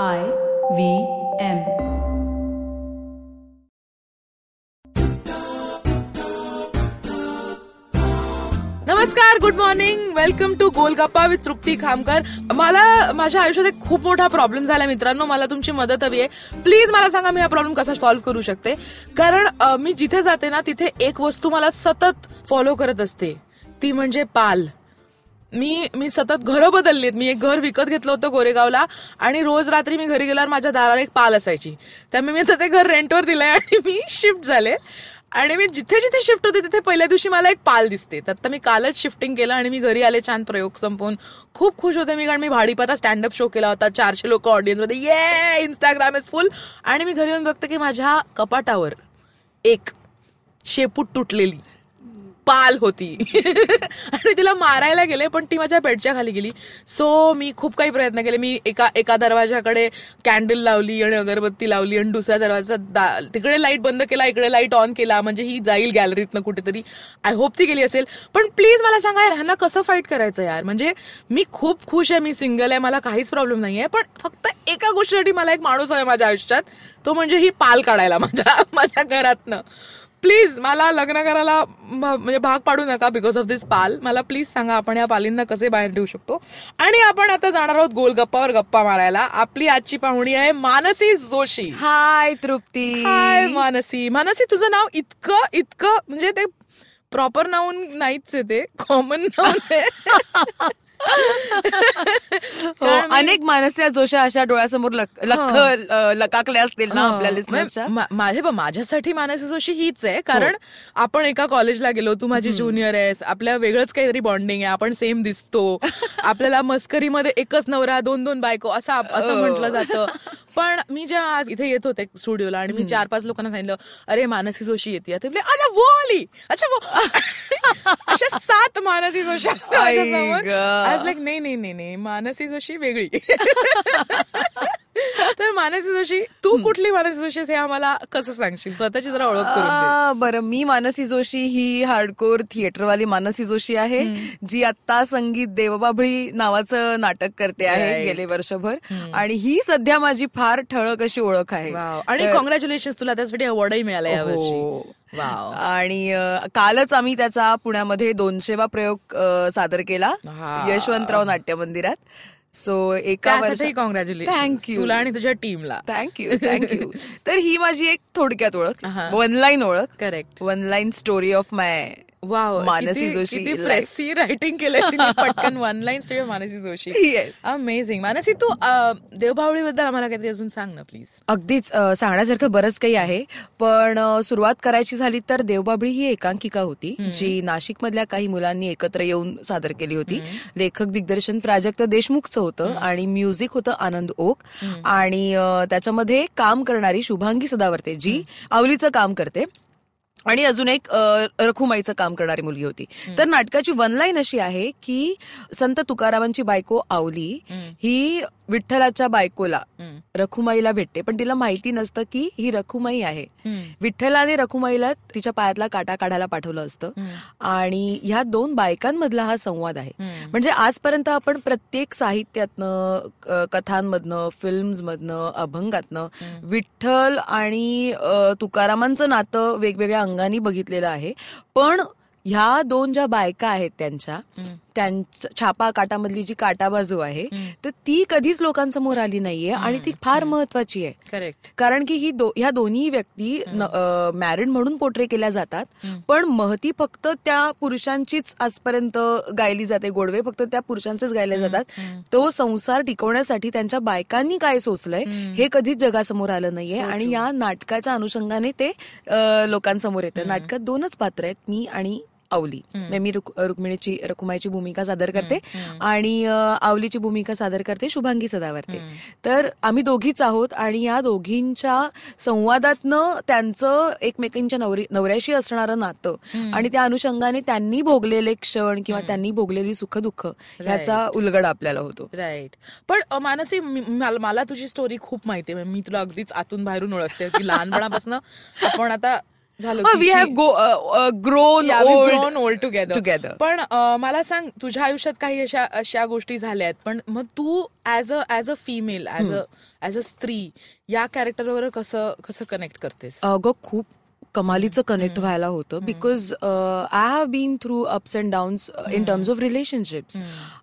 I V M. नमस्कार good morning welcome to Golgappa with Trupti Khamkar मला माझ्या आयुष्यात एक खूप मोठा प्रॉब्लेम झाला मित्रांनो. मला तुमची मदत हवी आहे. प्लीज मला सांगा मी हा प्रॉब्लेम कसा सॉल्व्ह करू शकते? कारण मी जिथे जाते ना तिथे एक वस्तू मला सतत फॉलो करत असते. ती म्हणजे पाल. मी मी सतत घरं बदलली मी एक घर विकत घेतलं होतं गोरेगावला आणि रोज रात्री मी घरी गेल्यावर माझ्या दारावर एक पाल असायची. त्यामुळे मी आता ते घर रेंटवर दिलंय आणि मी शिफ्ट झाले. आणि मी जिथे जिथे शिफ्ट होते तिथे पहिल्या दिवशी मला एक पाल दिसते. तर आता मी कालच शिफ्टिंग केलं आणि मी घरी आले छान प्रयोग संपवून. खूप खुश होते मी कारण मी भाडीपाचा स्टँडअप शो केला होता. चारशे लोक ऑडियन्समध्ये ये इंस्टाग्राम इज फुल आणि मी घरी येऊन बघते की माझ्या कपाटावर एक शेपूट तुटलेली. पाल होती. आणि तिला मारायला गेले पण ती माझ्या बेडच्या खाली गेली. सो मी खूप काही प्रयत्न केले. मी एका एका दरवाजाकडे कॅन्डल लावली आणि अगरबत्ती लावली आणि दुसऱ्या दरवाजा तिकडे लाइट बंद केला इकडे लाइट ऑन केला. म्हणजे ही जाईल गॅलरीतनं कुठेतरी. आय होप ती गेली असेल. पण प्लीज मला सांगा यार ह्यांना कसं फाईट करायचं यार? म्हणजे मी खूप खुश आहे मी सिंगल आहे मला काहीच प्रॉब्लेम नाहीये. पण फक्त एका गोष्टीसाठी मला एक माणूस आहे माझ्या आयुष्यात. तो म्हणजे ही पाल काढायला माझ्या माझ्या घरातनं. प्लीज मला लग्न करायला म्हणजे भाग पाडू नका बिकॉज ऑफ दिस पाल. मला प्लीज सांगा आपण या पालींना कसे बाहेर ठेवू शकतो? आणि आपण आता जाणार आहोत गोलगप्पावर गप्पा मारायला. आपली आजची पाहुणी आहे मानसी जोशी. हाय तृप्ती. हाय मानसी. मानसी तुझं नाव इतकं इतकं म्हणजे ते प्रॉपर नाऊन नाहीच आहे ते. कॉमन नाऊन आहे. अनेक मानस्य जोशा अशा डोळ्यासमोर लख अ, लकाकल्या असतील ना आपल्या हा, मा- माझे बघ, माझ्यासाठी मानसी जोशी हीच आहे. कारण आपण एका कॉलेजला गेलो तू माझी ज्युनियर आहेस आपल्या वेगळंच काहीतरी बॉन्डिंग आहे आपण सेम दिसतो. आपल्याला मस्करीमध्ये एकच नवरा दोन दोन बायको असं असं म्हटलं जातं. पण मी जेव्हा आज इथे येत होते स्टुडिओला आणि मी चार पाच लोकांना सांगितलं अरे मानसी जोशी येते. ते अच्छा वो आली. अच्छा वो अशा सात मानसी जोशी आज लाईक नाही नाही नाही नाही मानसी जोशी वेगळी. तर मानसी जोशी तू कुठली मानसी जोशी हे आम्हाला कसं सांगशील? स्वतःची जरा ओळख बरं मी मानसी जोशी ही हार्डकोर थिएटरवाली मानसी जोशी आहे जी आता संगीत देवबाभळी नावाचं नाटक करते आहे. गेले वर्षभर. आणि ही सध्या माझी फार ठळक अशी ओळख आहे. आणि कॉंग्रॅच्युलेशन तुला त्यासाठी अवॉर्डही मिळाला यावर्षी हो. आणि कालच आम्ही त्याचा पुण्यामध्ये दोनशेवा प्रयोग सादर केला. यशवंतराव नाट्य मंदिरात सो एका त्यासाठी वर्षा कॉंग्रॅच्युलेशन थँक्यू तुला आणि तुझ्या टीमला थँक्यू थँक्यू तर ही माझी एक थोडक्यात ओळख. वन लाईन ओळख. Correct one line story of my wow Manasi Joshi किती. प्रेसी रायटिंग तिने पटकन one line story Manasi Joshi. Yes amazing Manasi तू अं, देवबावळीबद्दल आम्हाला काहीतरी अजून सांग ना प्लीज अगदीच सांगण्यासारखं बरंच काही आहे पण सुरुवात करायची झाली तर देवबाबळी ही एकांकिका होती जी नाशिकमधल्या काही मुलांनी एकत्र येऊन सादर केली होती. लेखक दिग्दर्शन प्राजक्त देशमुखचं होतं आणि म्युझिक होतं आनंद ओक. आणि त्याच्यामध्ये काम करणारी शुभांगी सदावर्ते जी आवलीचं काम करते. आणि अजून एक रखुमाईचं काम करणारी मुलगी होती. तर नाटकाची वन लाईन अशी आहे की संत तुकारामांची बायको आवली ही विठ्ठलाच्या बायकोला रखुमाईला भेटते. पण तिला माहिती नसतं की ही रखुमाई आहे. विठ्ठलाने रखुमाईला तिच्या पायातला काटा काढायला पाठवलं असतं. आणि ह्या दोन बायकांमधला हा संवाद आहे. म्हणजे आजपर्यंत आपण प्रत्येक साहित्यातनं कथांमधनं फिल्म्समधनं अभंगातनं विठ्ठल आणि तुकारामांचं नातं वेगवेगळ्या अंगाने बघितलेलं आहे. पण ह्या दोन ज्या बायका आहेत त्यांच्या त्यांच्या छापा काटामधली जी काटा बाजू आहे तर ती कधीच लोकांसमोर आली नाहीये आणि ती फार महत्वाची आहे. करेक्ट कारण की ही दो ह्या दोन्ही व्यक्ती मॅरिड म्हणून पोट्रे केल्या जातात. पण महती फक्त त्या पुरुषांचीच आजपर्यंत गायली जाते. गोडवे फक्त त्या पुरुषांचेच गायले जातात. तो संसार टिकवण्यासाठी त्यांच्या बायकांनी काय सोसलंय हे कधीच जगासमोर आलं नाहीये. आणि या नाटकाच्या अनुषंगाने ते लोकांसमोर येतं. नाटकात दोनच पात्र आहेत मी आणि आवली. म्हणजे मी रुक- रुक्मिणीची रकुमाईची भूमिका सादर करते आणि आवलीची भूमिका सादर करते शुभांगी सदावर्ते. तर आम्ही दोघीच आहोत आणि या दोघींच्या संवादातनं त्यांचं एकमेकांच्या नवरी नवऱ्याशी असणारं नातं आणि त्या अनुषंगाने त्यांनी भोगलेले क्षण किंवा त्यांनी भोगलेली सुखदुःख ह्याचा उलगडा आपल्याला होतो. राईट पण मानसी मला तुझी स्टोरी खूप माहिती आहे. मी तुला अगदीच आतून बाहेरून ओळखते. की लहानपणापासून. आपण आता झालं we have grown grown old together together पण अं, मला सांग तुझ्या आयुष्यात काही अशा अशा गोष्टी झाल्या आहेत? पण मग तू as a as a female as a as a स्त्री या कॅरेक्टरवर कसं कसं कनेक्ट करतेस? अगं खूप कमालीचं कनेक्ट व्हायला होतं. Because I have been through ups and downs in terms of relationships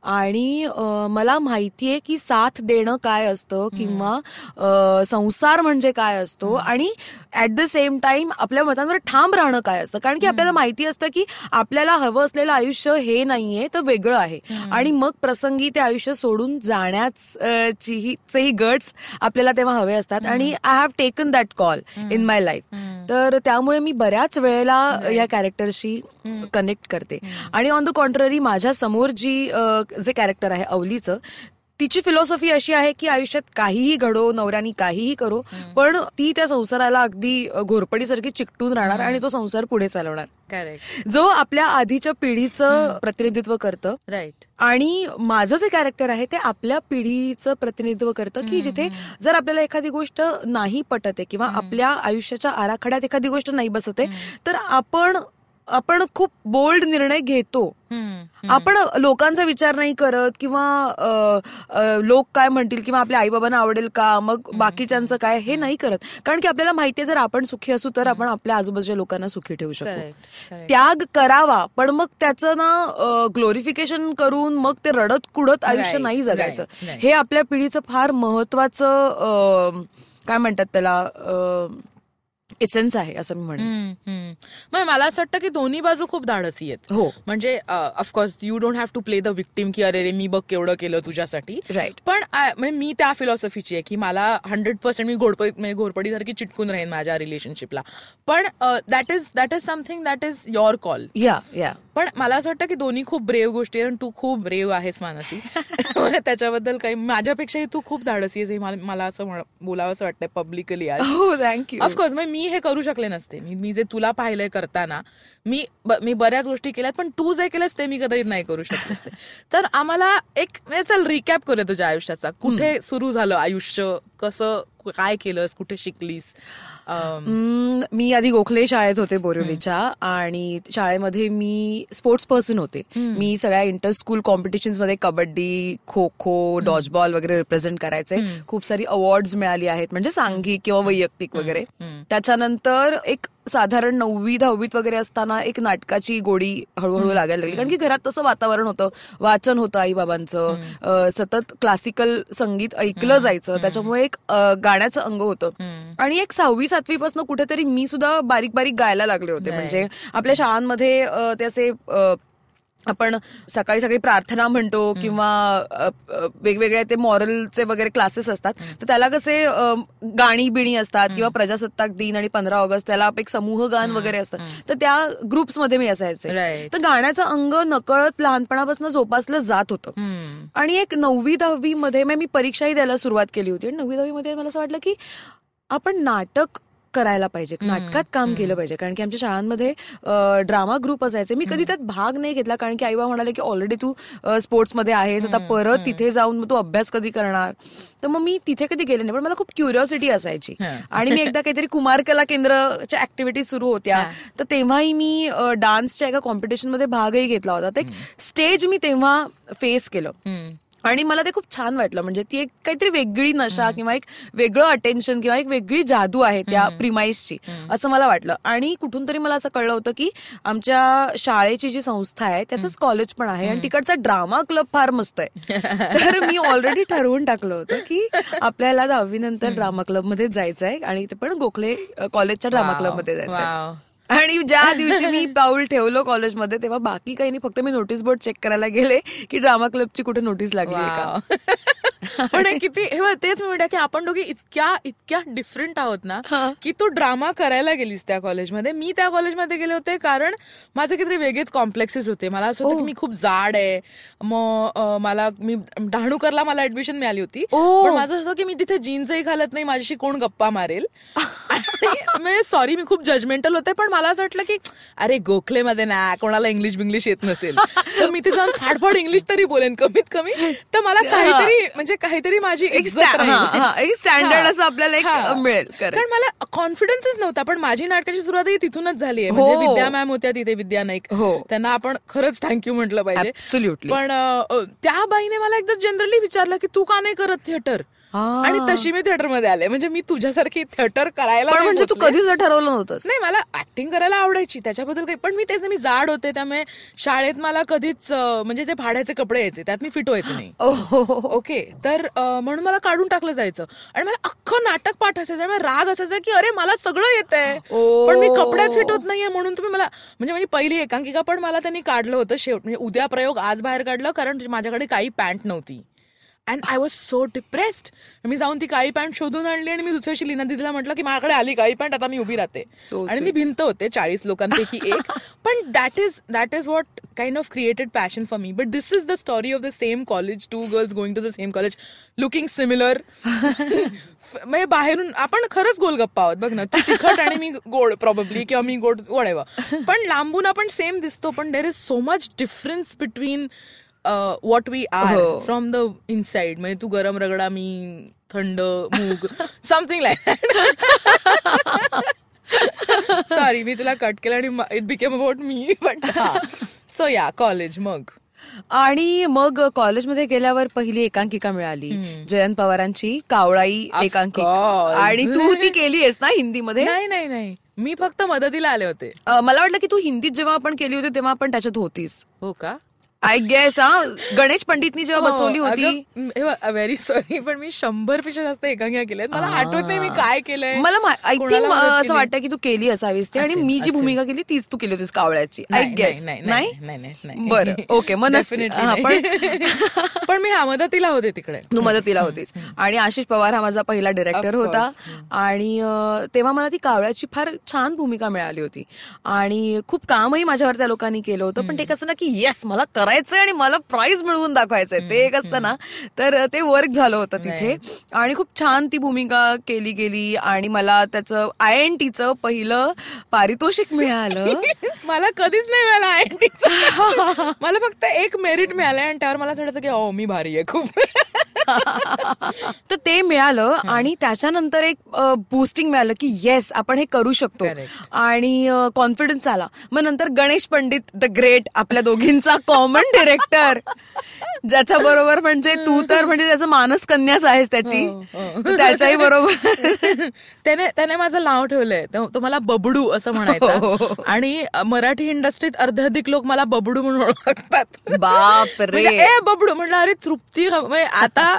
आणि अ, मला माहितीये की साथ देणं काय असतं किंवा अ, संसार म्हणजे काय असतो आणि ऍट द सेम टाइम आपल्या मतांवर ठाम राहणं काय असतं. कारण की आपल्याला माहिती असतं की आपल्याला हवं असलेलं आयुष्य हे नाहीये तर वेगळं आहे. आणि मग प्रसंगी ते आयुष्य सोडून जाण्याचीही चेही गट्स आपल्याला तेव्हा हवे असतात. आणि I have taken that call in my life तर त्यामुळे मी बऱ्याच वेळेला या कॅरेक्टरशी कनेक्ट करते. आणि ऑन द कॉन्ट्ररी माझ्यासमोर जी जे कॅरेक्टर आहे अवलीचं तिची फिलॉसॉफी अशी आहे की आयुष्यात काहीही घडो नवऱ्यानी काहीही करो पण ती त्या संसाराला अगदी घोरपडीसारखी चिकटून राहणार आणि तो संसार पुढे चालवणार. जो आपल्या आधीच्या पिढीचं प्रतिनिधित्व करतं राईट आणि माझं जे कॅरेक्टर आहे ते आपल्या पिढीचं प्रतिनिधित्व करतं की जिथे जर आपल्याला एखादी गोष्ट नाही पटत किंवा आपल्या आयुष्याच्या आराखड्यात एखादी गोष्ट नाही बसत तर आपण आपण खूप बोल्ड निर्णय घेतो. आपण लोकांचा विचार नाही करत किंवा लोक काय म्हणतील किंवा आपल्या आईबाबांना आवडेल का? मग बाकीच्यांचं काय? हे नाही करत. कारण की आपल्याला माहितीये जर आपण सुखी असू तर आपण आपल्या आजूबाजूच्या लोकांना सुखी ठेवू शकतो त्याग करावा पण मग त्याचं ना ग्लोरिफिकेशन करून मग ते रडत कुडत आयुष्य नाही जगायचं. हे आपल्या पिढीचं फार महत्वाचं काय म्हणतात त्याला एसेन्स आहे असं मी म्हणेन. मग मला असं वाटतं की दोन्ही बाजू खूप धाडसी आहेत. हो. म्हणजे of course you don't have to play the victim की अरे रे मी बघ केवढं केलं तुझ्यासाठी. राईट पण म्हणजे मी त्या फिलॉसॉफीची आहे की मला हंड्रेड पर्सेंट मी घोडपडी म्हणजे घोरपडीसारखी चिटकून राहीन माझ्या रिलेशनशिपला पण that is that is something that is your call yeah yeah पण मला असं वाटतं की दोन्ही खूप ब्रेव गोष्टी आहेत आणि तू खूप ब्रेव आहेस मानसी. त्याच्याबद्दल काही माझ्यापेक्षाही तू खूप धाडसी आहेस हे मला असं म्हण- बोलावंसं वाटतंय पब्लिकली ऑफकोर्स मग मी हे करू शकले नसते. मी मी जे तुला पाहिलंय करताना मी ब- मी बऱ्याच गोष्टी केल्यात पण तू जे केलंस ते मी कदाचित नाही करू शकले असते तर आम्हाला एक चल रिकॅप करूया तुझ्या आयुष्याचा. कुठे सुरू झालं आयुष्य? कसं काय केलंस कुठे शिकलीस? मी आधी गोखले शाळेत होते बोरिवलीच्या आणि शाळेमध्ये मी स्पोर्ट्स पर्सन होते. मी सगळ्या इंटर स्कूल कॉम्पिटिशन्समध्ये कबड्डी खो खो डॉजबॉल वगैरे रिप्रेझेंट करायचे. खूप सारी अवॉर्ड्स मिळाली आहेत. म्हणजे सांघिक किंवा वैयक्तिक वगैरे. त्याच्यानंतर एक साधारण नववी दहावीत वगैरे असताना एक नाटकाची गोडी हळूहळू लागायला लागली. कारण की घरात तसं वातावरण होतं. वाचन होतं आई बाबांचं सतत क्लासिकल संगीत ऐकलं जायचं. त्याच्यामुळे एक गाण्याचं अंग होतं. आणि एक सहावी सातवी पासून कुठेतरी मी सुद्धा बारीक बारीक गायला लागले होते. म्हणजे आपल्या शाळांमध्ये ते असे आपण सकाळी सकाळी प्रार्थना म्हणतो किंवा वेगवेगळे ते मॉरलचे वगैरे क्लासेस असतात. तर त्याला कसे गाणी बिणी असतात किंवा प्रजासत्ताक दिन आणि पंधरा ऑगस्ट त्याला एक समूह गान वगैरे असतं. तर त्या ग्रुप्समध्ये मी असायचे. तर गाण्याचं अंग नकळत लहानपणापासून जोपासलं जात होतं. आणि एक नववी दहावी मध्ये मी परीक्षाही द्यायला सुरुवात केली होती. आणि नववी दहावी मध्ये मला असं वाटलं की आपण नाटक करायला पाहिजे. नाटकात काम केलं पाहिजे. कारण की आमच्या शाळांमध्ये ड्रामा ग्रुप असायचे. मी कधी त्यात भाग नाही घेतला. कारण की आईबा म्हणाले की ऑलरेडी तू स्पोर्ट्समध्ये आहेस. आता परत तिथे जाऊन मग तू अभ्यास कधी करणार? तर मग मी तिथे कधी गेले नाही. पण मला खूप क्युरिओसिटी असायची. आणि मी एकदा काहीतरी कुमार कला केंद्रच्या ऍक्टिव्हिटी सुरू होत्या. तर तेव्हाही मी डान्सच्या एका कॉम्पिटिशनमध्ये भागही घेतला होता. ते स्टेज मी तेव्हा फेस केलं. आणि मला ते खूप छान वाटलं. म्हणजे ती एक काहीतरी वेगळी नशा किंवा एक वेगळं अटेन्शन किंवा एक वेगळी जादू आहे त्या प्रिमाईसची असं मला वाटलं. आणि कुठून तरी मला असं कळलं होतं की आमच्या शाळेची जी संस्था आहे त्याचंच कॉलेज पण आहे आणि तिकडचा ड्रामा क्लब फार मस्त आहे. तर मी ऑलरेडी ठरवून टाकलं होतं की आपल्याला दहावी नंतर ड्रामा क्लबमध्ये जायचं आहे आणि ते पण गोखले कॉलेजच्या ड्रामा क्लबमध्ये जायचं आहे. आणि ज्या दिवशी मी पाऊल ठेवलं कॉलेजमध्ये तेव्हा बाकी काही नाही. फक्त मी नोटीस बोर्ड चेक करायला गेले की ड्रामा क्लबची कुठे नोटीस लागली का. पण हे किती हे तेच मी म्हणते की आपण दोघी इतक्या इतक्या डिफरंट आहोत ना की तू ड्रामा करायला गेलीस त्या कॉलेजमध्ये मी त्या कॉलेजमध्ये गेले होते कारण माझे किती वेगळेच कॉम्प्लेक्सेस होते. मला असं होतं की मी खूप जाड आहे. मग मला मी डहाणूकरला मला ऍडमिशन मिळाली होती. पण माझं असं की मी तिथे जीन्सही घालत नाही माझ्याशी कोण गप्पा मारेल. सॉरी मी खूप जजमेंटल होते पण मला असं वाटलं की अरे गोखलेमध्ये ना कोणाला इंग्लिश बिंग्लिश येत नसेल तर मी ते जाऊन फाडफाड इंग्लिश तरी बोलेन कमीत कमी तर मला काहीतरी म्हणजे काहीतरी माझी एक हा. असं आपल्याला एक. मिळेल. कारण मला कॉन्फिडन्सच नव्हता पण माझी नाटकाची सुरुवात ही तिथूनच झाली आहे म्हणजे हो. विद्या मॅम होत्या तिथे विद्या नाईक हो. त्यांना आपण खरंच थँक्यू म्हटलं पाहिजे. पण त्या बाईने मला एकदा जनरली विचारलं की तू का नाही करत थिएटर. आणि तशी मी थिएटरमध्ये आले. म्हणजे मी तुझ्यासारखी थिएटर करायला म्हणजे तू. कधीच ठरवलं नव्हतंस. नाही मला ऍक्टिंग करायला आवडायची त्याच्याबद्दल काही. पण मी तेच मी जाड होते त्यामुळे शाळेत मला कधीच म्हणजे जे भाड्याचे कपडे यायचे त्यात मी फिट व्हायचे नाही. ओके तर म्हणून मला काढून टाकलं जायचं. आणि मला अख्खं नाटक पाठ असायचं मला राग असायचा की अरे मला सगळं येतंय. ओ. पण मी कपड्यात फिट होत नाहीये म्हणून तुम्ही मला म्हणजे माझी पहिली एकांकिका पण मला त्यांनी काढलं होतं शेवट म्हणजे उद्या प्रयोग आज बाहेर काढलं कारण माझ्याकडे काही पॅन्ट नव्हती. And I was so depressed मी जाऊन ती काळी पॅन्ट शोधून आणली आणि मी दुसऱ्या दिवशी लीना दिदीला म्हटलं की माझ्याकडे आली काळी पॅन्ट आता मी उभी राहते. So आणि मी भिंत होते चाळीस लोकांपैकी एक. पण that is that is what kind of created passion for me but this is the story of the same college two girls going to the same college looking similar म्हणजे बाहेरून आपण खरंच गोलगप्पा आहोत. बघ ना तू तिखट आणि मी गोड प्रॉब्ली किंवा मी गोड वडेवा पण लांबून आपण सेम दिसतो पण there is so much difference between what we are. From the inside म्हणजे तू गरम रगडा मी थंड मूग समथिंग लाईक सॉरी मी तुला कट केलं आणि it became about me but so या कॉलेज मग. आणि मग कॉलेजमध्ये गेल्यावर पहिली एकांकिका मिळाली. जयंत पवारांची कावळाई एकांकिका. आणि तू ती केली आहेस ना हिंदीमध्ये? नाही नाही नाही. मी फक्त मदतीला आले होते. मला वाटलं की तू हिंदीत जेव्हा आपण केली होती तेव्हा आपण त्याच्यात होतीस. हो का? आय गेस हा गणेश पंडितनी जेव्हा बसवली होती. व्हेरी सॉरी पण मी शंभरपेक्षा जास्त एकांकिका केल्यात मला आठवत नाही मी काय केलंय. मला आय थिंक असं. वाटतं की तू केली असावीस ते आणि मी जी. भूमिका केली तीच तू केली होतीस कावळ्याची. आय गेस नाही. बरं ओके मग हा, पण. पण मी हा मदतीला होते तिकडे. तू मदतीला होतीस. आणि आशिष पवार हा माझा पहिला डिरेक्टर होता. आणि तेव्हा मला ती कावळ्याची फार छान भूमिका मिळाली होती. आणि खूप कामही माझ्यावर त्या लोकांनी केलं होतं. पण ते कसं ना की येस मला करायचंय आणि मला प्राइज मिळवून दाखवायचंय. ते एक असतं ना. तर ते वर्क झालं होतं तिथे. आणि खूप छान ती भूमिका केली गेली. आणि मला त्याचं आय एन टीचं पहिलं पारितोषिक मिळालं. मला कधीच नाही मिळालं आयएनटीचं मला फक्त एक मेरिट मिळालंय आणि त्यावर मला असं वाटायचं की हो मी भारी आहे खूप. तर ते मिळालं आणि त्याच्यानंतर एक बूस्टिंग मिळालं की येस आपण हे करू शकतो. आणि कॉन्फिडन्स आला. मग नंतर गणेश पंडित द ग्रेट आपल्या दोघींचा कॉमन डिरेक्टर ज्याच्या बरोबर म्हणजे तू तर म्हणजे त्याचं मानस कन्याच आहेस त्याची. हो, हो. त्याच्याही बरोबर. त्याने त्याने माझं नाव ठेवलंय. तो तो मला बबडू असं हो. म्हणायचं आणि मराठी इंडस्ट्रीत अर्ध्याधिक लोक मला बबडू म्हणून ओळखतात. बाप रे म्हणजे, बबडू म्हणलं अरे तृप्ती ह- म्हणजे आता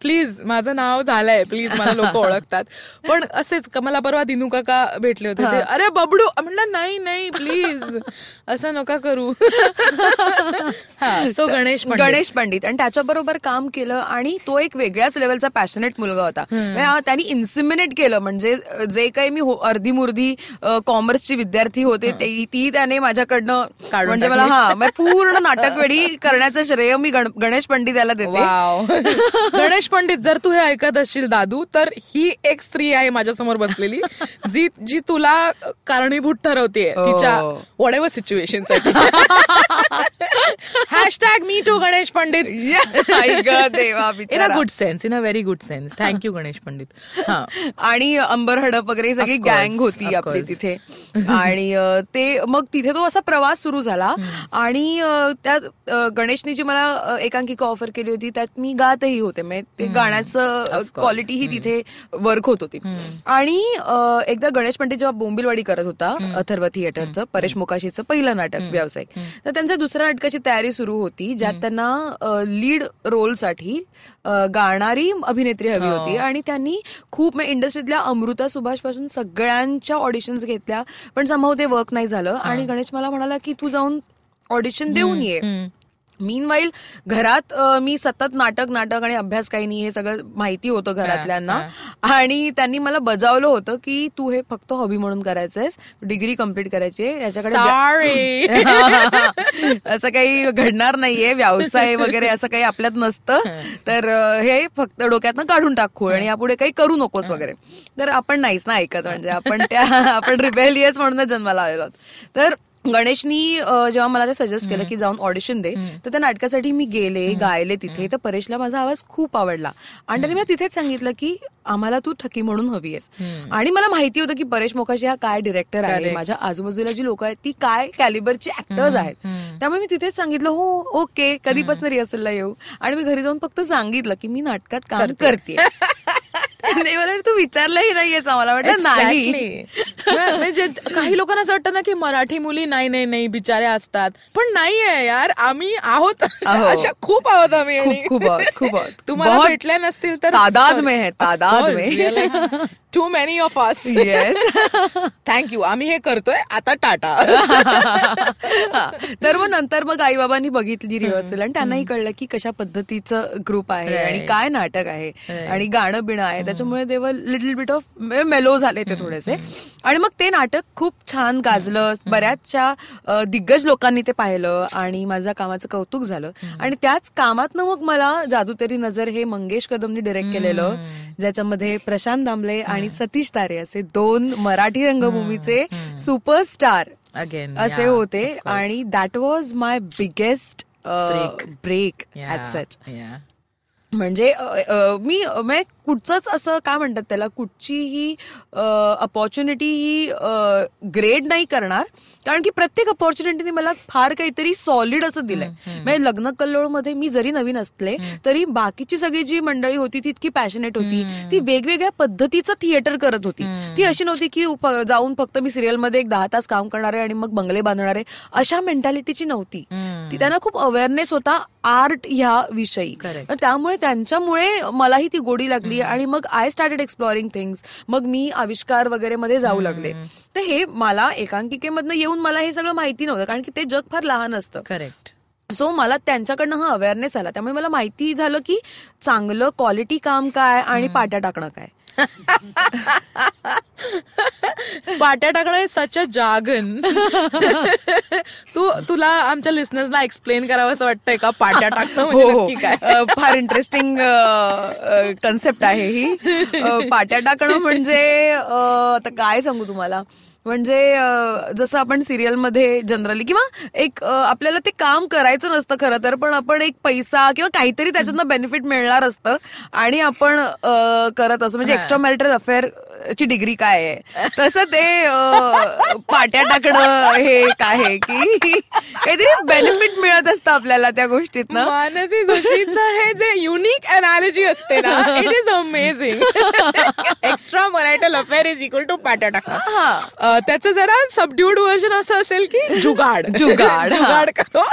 प्लीज माझं नाव झालंय. प्लीज मला लोक ओळखतात. पण असेच मला परवा दिनू काका भेटले होते. ते, अरे बबडू. म्हणलं नाही नाही प्लीज असं नका करू. हा तो गणेश पंडित. गणेश पंडित. आणि त्याच्याबरोबर काम केलं आणि तो एक वेगळ्याच लेवलचा पॅशनेट मुलगा होता. म्हणजे त्यांनी इन्सिमिनेट केलं. म्हणजे जे काही मी हो- अर्धी मुर्धी कॉमर्सची विद्यार्थी होते ते- त्याने माझ्याकडनं काढून म्हणजे मला. हा म्हणजे पूर्ण नाटक वेळी करण्याचं श्रेय मी गण- गणेश पंडित याला देते. गणेश पंडित जर तू हे ऐकत असशील दादू तर ही एक स्त्री आहे माझ्यासमोर बसलेली जी जी तुला कारणीभूत ठरवते हो. तिच्या वडेवर सिच्युएशनसाठी. Hashtag me too Ganesh Pandit in a. Good sense in a very good sense thank you Ganesh Pandit हा. आणि अंबर हडप वगैरे सगळी गँग होती आपली. तिथे. आणि ते मग तिथे तो असा प्रवास सुरू झाला. आणि त्यात गणेशनी जी मला एकांकिका ऑफर केली होती त्यात मी गातही होते. म्हणजे ते गाण्याचं. क्वालिटी ही तिथे वर्क होत होती. आणि एकदा गणेश पंडित जेव्हा बोंबिलवाडी करत होता अथर्व थिएटरचं परेश मोकाशीचं पहिलं नाटक व्यावसायिक तर त्यांच्या दुसऱ्या नाटकाची तयारी सुरू होती ज्यात त्यांना लीड रोलसाठी गाणारी अभिनेत्री हवी हो. होती आणि त्यांनी खूप म्हणजे इंडस्ट्रीतल्या अमृता सुभाषपासून सगळ्यांच्या ऑडिशन्स घेतल्या पण समोर ते वर्क नाही झालं. आणि गणेश मला म्हणाला की तू जाऊन ऑडिशन देऊन ये. मीन वाईल घरात मी सतत नाटक नाटक आणि अभ्यास काही नाही हे सगळं माहिती होतं घरातल्यांना. आणि त्यांनी मला बजावलं होतं की तू हे फक्त हॉबी म्हणून करायचंयस डिग्री कंप्लीट करायची आहे याच्याकडे. असं काही घडणार नाहीये व्यवसाय वगैरे असं काही आपल्यात नसतं. तर हे फक्त डोक्यातनं काढून टाकू आणि यापुढे काही करू नकोस वगैरे. तर आपण नाहीच ना ऐकत म्हणजे आपण त्या आपण रिबेलियस म्हणूनच जन्माला आलेलो तर गणेशनी जेव्हा मला ते सजेस्ट केलं की जाऊन ऑडिशन दे तर त्या नाटकासाठी मी गेले गायले तिथे. तर परेशला माझा आवाज खूप आवडला. आणि त्यांनी मला तिथेच सांगितलं की आम्हाला तू ठकी म्हणून हवी आहेस. आणि मला माहिती होतं की परेश मोकाशी हा काय डिरेक्टर आहे. माझ्या आजूबाजूला जी लोक आहेत ती काय कॅलिबरची ऍक्टर्स आहेत. त्यामुळे मी तिथेच सांगितलं हो ओके कधीपासून रिहर्सलला येऊ? आणि मी घरी जाऊन फक्त सांगितलं की मी नाटकात काम करते. तू विचारलंही नाहीयेस आम्हाला. वाटलं नाही. म्हणजे काही लोकांना असं वाटतं ना की मराठी मुली नाही नाही नाही बिचाऱ्या असतात पण नाहीये यार आम्ही आहोत अशा खूप आहोत आम्ही खूप खूप. तुम्हाला भेटल्या नसतील तर तादाद में है, तादाद में. Too many of us yes thank you आम्ही हे करतोय. आता टाटा. तर मग नंतर मग आई बाबांनी बघितली रिहर्सल आणि त्यांनाही कळलं की कशा पद्धतीचं ग्रुप आहे आणि. काय नाटक आहे आणि गाणं बिणं आहे. त्याच्यामुळे देवर लिटल बिट ऑफ मेलो झाले ते थोडेसे. आणि मग ते नाटक खूप छान गाजलं. बऱ्याचशा दिग्गज लोकांनी ते पाहिलं आणि माझ्या कामाचं कौतुक झालं. आणि त्याच कामातनं मग मला जादू तेरी नजर हे मंगेश कदमनी डिरेक्ट केलेलं. ज्याच्यामध्ये प्रशांत दामले आणि सतीश तारे असे दोन मराठी रंगभूमीचे सुपरस्टार अगेन असे होते. आणि that was my biggest. Break at such म्हणजे मी म्हणजे कुठचंच असं काय म्हणतात त्याला कुठचीही अपॉर्च्युनिटी ही ग्रेड नाही करणार. कारण की प्रत्येक अपॉर्च्युनिटीने मला फार काहीतरी सॉलिड असं दिलंय. म्हणजे लग्न कल्लोळमध्ये मी जरी नवीन असले तरी बाकीची सगळी जी मंडळी होती ती इतकी पॅशनेट होती. ती वेगवेगळ्या पद्धतीचं थिएटर करत होती. ती अशी नव्हती की जाऊन फक्त मी सिरियलमध्ये एक दहा तास काम करणार आहे आणि मग बंगले बांधणार. आहे अशा मेंटॅलिटीची नव्हती. ती त्यांना खूप अवेअरनेस होता आर्ट ह्या विषयी. त्यामुळे त्यांच्यामुळे मलाही ती गोडी लागली आणि मग आय स्टार्टेड एक्सप्लोरिंग थिंग्स मग मी आविष्कार वगैरे मध्ये जाऊ लागले. तर हे मला एकांकिकेमधनं येऊन मला हे सगळं माहिती नव्हतं कारण की ते जग फार लहान असतं. करेक्ट सो मला त्यांच्याकडनं हा अवेअरनेस आला. त्यामुळे मला माहिती झालं की चांगलं क्वालिटी काम काय आणि पाट्या टाकणं काय. पाट्या टाकणं सच अ जागन तू तुला आमच्या लिस्नर्सला एक्सप्लेन करावं असं वाटतंय का? पाट्या टाकणं हो. म्हणजे हो नक्की काय? फार इंटरेस्टिंग कन्सेप्ट आहे ही. पाट्या टाकणं म्हणजे आता काय सांगू तुम्हाला? म्हणजे जसं आपण सिरियलमध्ये जनरली किंवा एक आपल्याला ते काम करायचं नसतं खरं तर पण आपण एक पैसा किंवा काहीतरी त्याच्यातनं बेनिफिट मिळणार असतं. आणि आपण करत असतो. म्हणजे एक्स्ट्रा मॅरिटल अफेअर ची डिग्री काय आहे? तसं ते पाट्या टाकणं हे एक आहे की काहीतरी बेनिफिट मिळत असतं आपल्याला त्या गोष्टीतनं मानसी जोशीचं हे जे युनिक अनालॉजी असते ना it is amazing extra marital affair is equal to पाट्या टाका त्याचं जरा सबड्यूड व्हर्जन असं असेल की जुगाड. जुगाड. जुगाड करो.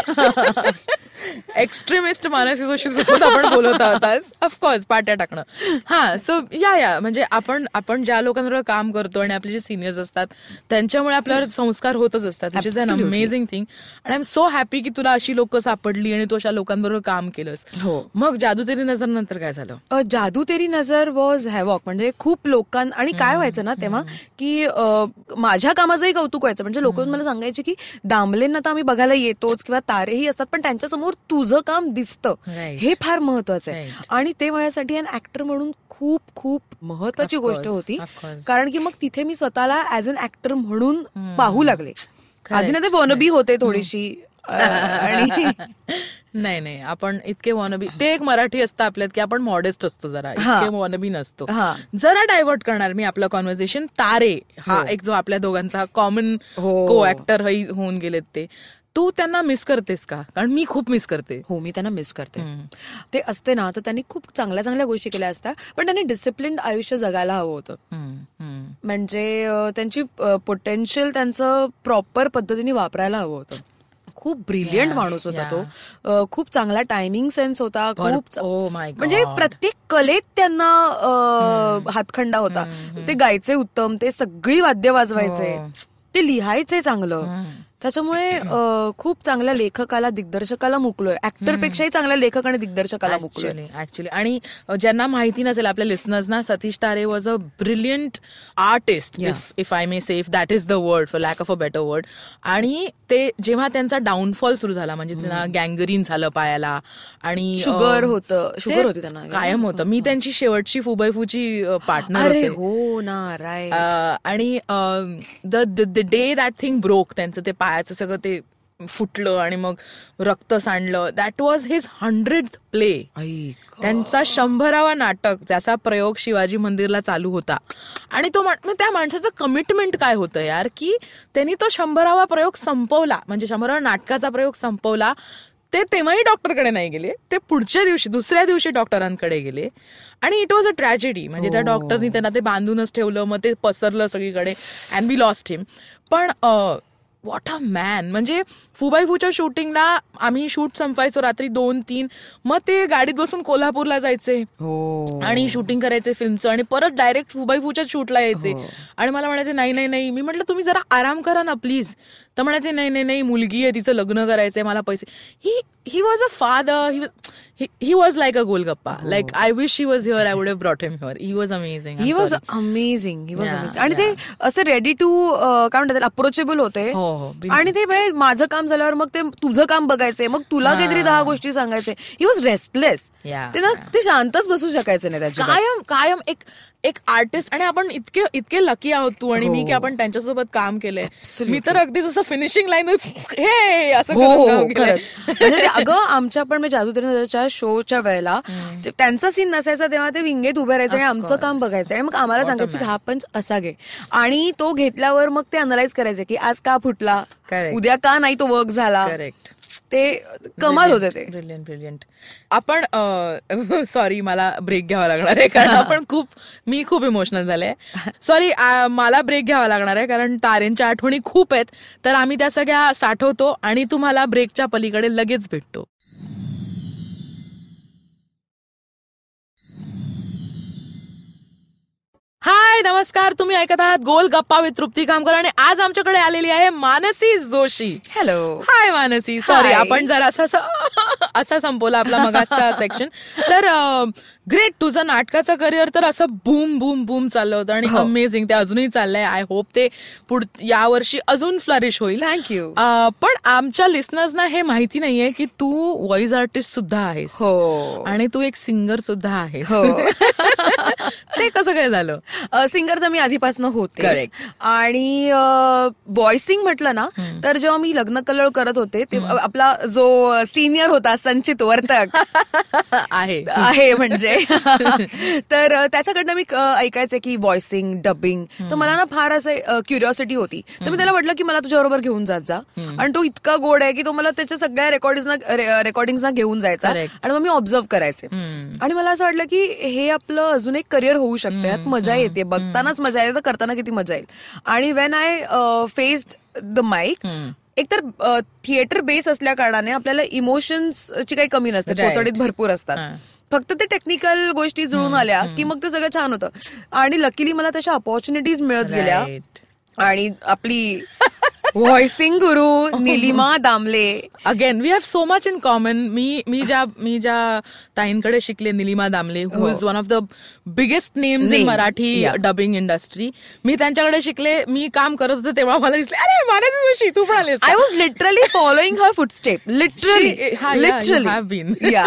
एक्स्ट्रीमिस्ट मानसी जोशी सोबत आपण बोलत आहोत ऑफकोर्स पाट्या टाकणं हा सो या या. म्हणजे आपण आपण ज्या लोकांबरोबर काम करतो आणि आपले जे सिनियर्स असतात त्यांच्यामुळे आपल्यावर संस्कार होतच असतात which is an. Amazing thing आणि आय एम सो हॅपी की तुला अशी लोक सापडली आणि तू अशा लोकांबरोबर काम केलंस. हो. मग जादू तेरी नजर नंतर काय झालं? जादू तेरी नजर वॉज हॅवॉक म्हणजे खूप लोकां आणि काय व्हायचं ना तेव्हा की माझ्या कामाचंही कौतुक व्हायचं. म्हणजे लोक मला सांगायचे की दामलेंना तर आम्ही बघायला येतोच किंवा तारेही असतात पण त्यांच्यासमोर तुझं काम दिसतं. हे फार महत्वाचं आहे. आणि ते माझ्यासाठी ऍक्टर म्हणून खूप खूप महत्वाची गोष्ट होती. कारण की मग तिथे मी स्वतःला ऍज अन ऍक्टर म्हणून पाहू लागले. आधी ना ते वनबी होते थोडीशी. आणि नाही नाही. आपण इतके वॉनबी ते एक मराठी असतं आपल्यात की आपण मॉडेस्ट असतो जरा. हा. इतके वॉनबी नसतो. हा. जरा डायव्हर्ट करणार मी आपलं कॉन्व्हर्सेशन तारे हा एक जो आपल्या दोघांचा कॉमन हो. को ऍक्टर होऊन गेलेत ते. तू त्यांना मिस करतेस का? कारण मी खूप मिस करते. हो मी त्यांना मिस करते. ते असते ना तर त्यांनी खूप चांगल्या चांगल्या गोष्टी केल्या असत्या पण त्यांनी डिसिप्लिन आयुष्य जगायला हवं होतं. म्हणजे त्यांची पोटेन्शियल त्यांचं प्रॉपर पद्धतीने वापरायला हवं होतं. खूप ब्रिलियंट माणूस होता. तो. खूप चांगला टायमिंग सेन्स होता खूप Oh म्हणजे. प्रत्येक कलेत त्यांना हातखंडा होता. ते गायचे उत्तम ते सगळी वाद्य वाजवायचे. हो. ते लिहायचे चांगलं. त्याच्यामुळे खूप चांगल्या लेखकाला दिग्दर्शकाला मुकलोय. ऍक्टर पेक्षाही चांगल्या लेखक आणि दिग्दर्शकाला मुकलोय. ऍक्च्युली आणि ज्यांना माहिती नसेल आपल्या लिस्नर्सना Satish Tare was a brilliant artist. If if I may say that is the word for lack of a better word आणि ते जेव्हा त्यांचा डाऊनफॉल सुरू झाला म्हणजे त्यांना गँगरीन झालं पायाला आणि शुगर होतं शुगर होती त्यांना कायम होतं. मी त्यांची शेवटची फुबाईफूची पार्टनर हो ना राय आणि the day that thing broke त्यांचं ते पायाचं सगळं ते फुटलं आणि मग रक्त सांडलं. That was his hundred play त्यांचा शंभरावा नाटक ज्याचा प्रयोग शिवाजी मंदिरला चालू होता. आणि तो त्या माणसाचं कमिटमेंट काय होतं यार की त्यांनी तो शंभरावा प्रयोग संपवला. म्हणजे शंभरावा नाटकाचा प्रयोग संपवला. ते तेव्हाही डॉक्टरकडे नाही गेले. ते पुढच्या दिवशी दुसऱ्या दिवशी डॉक्टरांकडे गेले. आणि इट वॉज अ ट्रॅजेडी म्हणजे त्या डॉक्टरनी त्यांना ते बांधूनच ठेवलं मग ते पसरलं सगळीकडे अँड बी लॉस्ट हिम पण वॉट अ मॅन म्हणजे फुबाई फूच्या शूटिंगला आम्ही शूट संपायचो रात्री दोन तीन. मग ते गाडीत बसून कोल्हापूरला जायचे. हो. आणि शूटिंग करायचे फिल्मचं. आणि परत डायरेक्ट फुबाई फूच्या शूटला यायचे. आणि मला म्हणायचे नाही नाही नाही. मी म्हटलं तुम्ही जरा आराम करा ना प्लीज तर म्हणायचे नाही नाही नाही मुलगी आहे तिचं लग्न करायचंय मला पैसे. He he was a father he was he. Like a golgappa like I wish he was here I would have brought him here he was amazing he was amazing he was amazing आणि ते असं ready to काय म्हणतात approachable होते. हो. आणि ते माझं काम झाल्यावर मग ते तुझं काम बघायचंय मग तुला काहीतरी दहा गोष्टी सांगायचे ही वॉज रेस्टलेस ते ना ते शांतच बसू शकायचं नाही त्याच्या कायम कायम एक एक आर्टिस्ट आणि आपण इतके इतके लकी आहोत तू आणि मी की आपण त्यांच्यासोबत काम केलंय. हो. मी तर अगदी जसं फिनिशिंग लाईन हे असं हो हो म्हणजे अगं आमच्या पण म्हणजे जादू नजरच्या शोच्या वेळेला त्यांचा सीन नसायचा तेव्हा ते विंगेत उभे राहायचे आणि आमचं काम बघायचं. आणि मग आम्हाला सांगायचं की हा पंच असा घे. आणि तो घेतल्यावर मग ते अनलाइज करायचे की आज का फुटला. उद्या का नाही तो वर्क झाला? करेक्ट ते कमाल होते ते. ब्रिलियंट ब्रिलियंट आपण सॉरी मला ब्रेक घ्यावा लागणार आहे कारण आपण खूप मी खूप इमोशनल झाले. सॉरी मला ब्रेक घ्यावा लागणार आहे कारण तारेंच्या आठवणी खूप आहेत. तर आम्ही त्या सगळ्या साठवतो आणि तुम्हाला ब्रेकच्या पलीकडे लगेच भेटतो. हाय नमस्कार. तुम्ही ऐकत आहात गोल गप्पा विथ तृप्ती कामकर आणि आज आमच्याकडे आलेली आहे Manasi Joshi. Hello hi Manasi. Sorry. आपण जरा असं असा संपवला आपला मगाचा सेक्शन तर ग्रेट तुझं नाटकाचं करिअर तर असं बूम बूम बूम चाललं होतं आणि हो. अमेझिंग ते अजूनही चाललंय. आय होप ते पुढ यावर्षी अजून फ्लरिश होईल. थँक्यू पण आमच्या लिस्नर्सना हे माहिती नाहीये की तू व्हॉइस आर्टिस्ट सुद्धा आहेस. हो. आणि तू एक सिंगर सुद्धा आहेस. हो. ते कसं काय झालं? सिंगर तर मी आधीपासून होते. आणि व्हॉइसिंग म्हटलं ना तर जेव्हा मी लग्न कलर करत होते ते आपला जो सिनियर होता संचित वर्तक आहे. आहे म्हणजे. तर त्याच्याकडनं मी ऐकायचे की व्हॉइसिंग डबिंग तर मला ना फार असं क्युरिओसिटी होती. तर मी त्याला म्हटलं की मला तुझ्याबरोबर घेऊन जात जा. आणि तो इतका गोड आहे की तो मला त्याच्या सगळ्या रेकॉर्डिंग रेकॉर्डिंगना घेऊन जायचा. आणि मग मी ऑब्झर्व करायचे. आणि मला असं वाटलं की हे आपलं अजून एक करिअर होऊ शकतं यात मजा येते. बघतानाच मजा येते तर करताना किती मजा येईल. आणि when I faced the mic. एकतर थिएटर बेस असल्या कारणाने आपल्याला इमोशन्सची काही कमी नसते. पोतडीत भरपूर असतात. फक्त ते टेक्निकल गोष्टी जुळून आल्या की मग ते सगळं छान होतं आणि लकीली मला तशा ऑपॉर्च्युनिटीज मिळत गेल्या. आणि आपली voicing guru Nilima Damle again we have so much in common मी मी ज्या मी ज्या ताईंकडे शिकले Nilima Damle who is one of the biggest names in. Marathi. Dubbing industry मी त्यांच्याकडे शिकले मी काम करत होते तेव्हा मला दिसले अरे जोशी तू पण आलेस I was literally following her footstep literally She- हा, yeah, you have been. Yeah